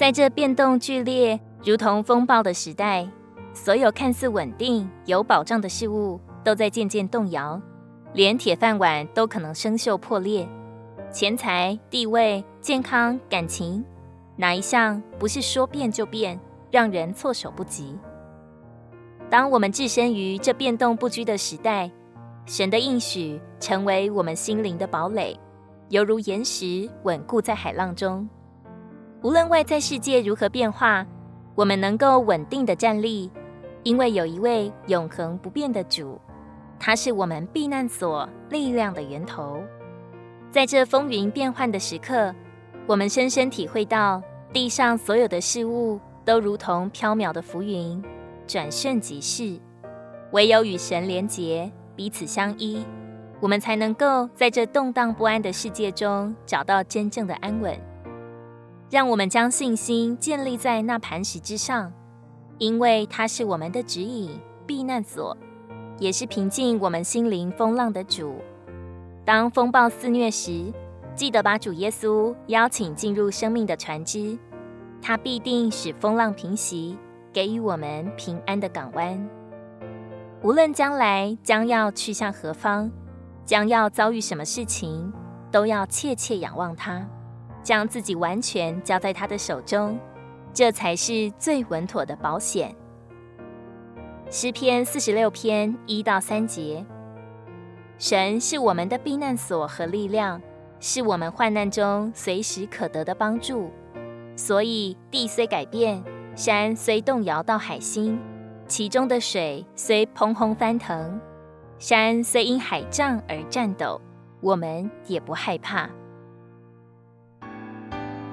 在这变动剧烈、如同风暴的时代，所有看似稳定、有保障的事物都在渐渐动摇，连铁饭碗都可能生锈破裂。钱财、地位、健康、感情，哪一项不是说变就变，让人措手不及？当我们置身于这变动不居的时代，神的应许成为我们心灵的堡垒，犹如岩石稳固在海浪中。无论外在世界如何变化，我们能够稳定地站立，因为有一位永恒不变的主，他是我们避难所力量的源头。在这风云变幻的时刻，我们深深体会到，地上所有的事物都如同飘渺的浮云，转瞬即逝。唯有与神连结，彼此相依，我们才能够在这动荡不安的世界中找到真正的安稳。让我们将信心建立在那磐石之上，因为它是我们的指引、避难所，也是平静我们心灵风浪的主。当风暴肆虐时，记得把主耶稣邀请进入生命的船只，他必定使风浪平息，给予我们平安的港湾。无论将来将要去向何方，将要遭遇什么事情，都要切切仰望他，将自己完全交在他的手中，这才是最稳妥的保险。诗篇四十六篇一到三节。神是我们的避难所和力量，是我们患难中随时可得的帮助。所以地虽改变，山虽动摇到海心，其中的水虽匉訇翻腾，山虽因海涨而颤抖，我们也不害怕。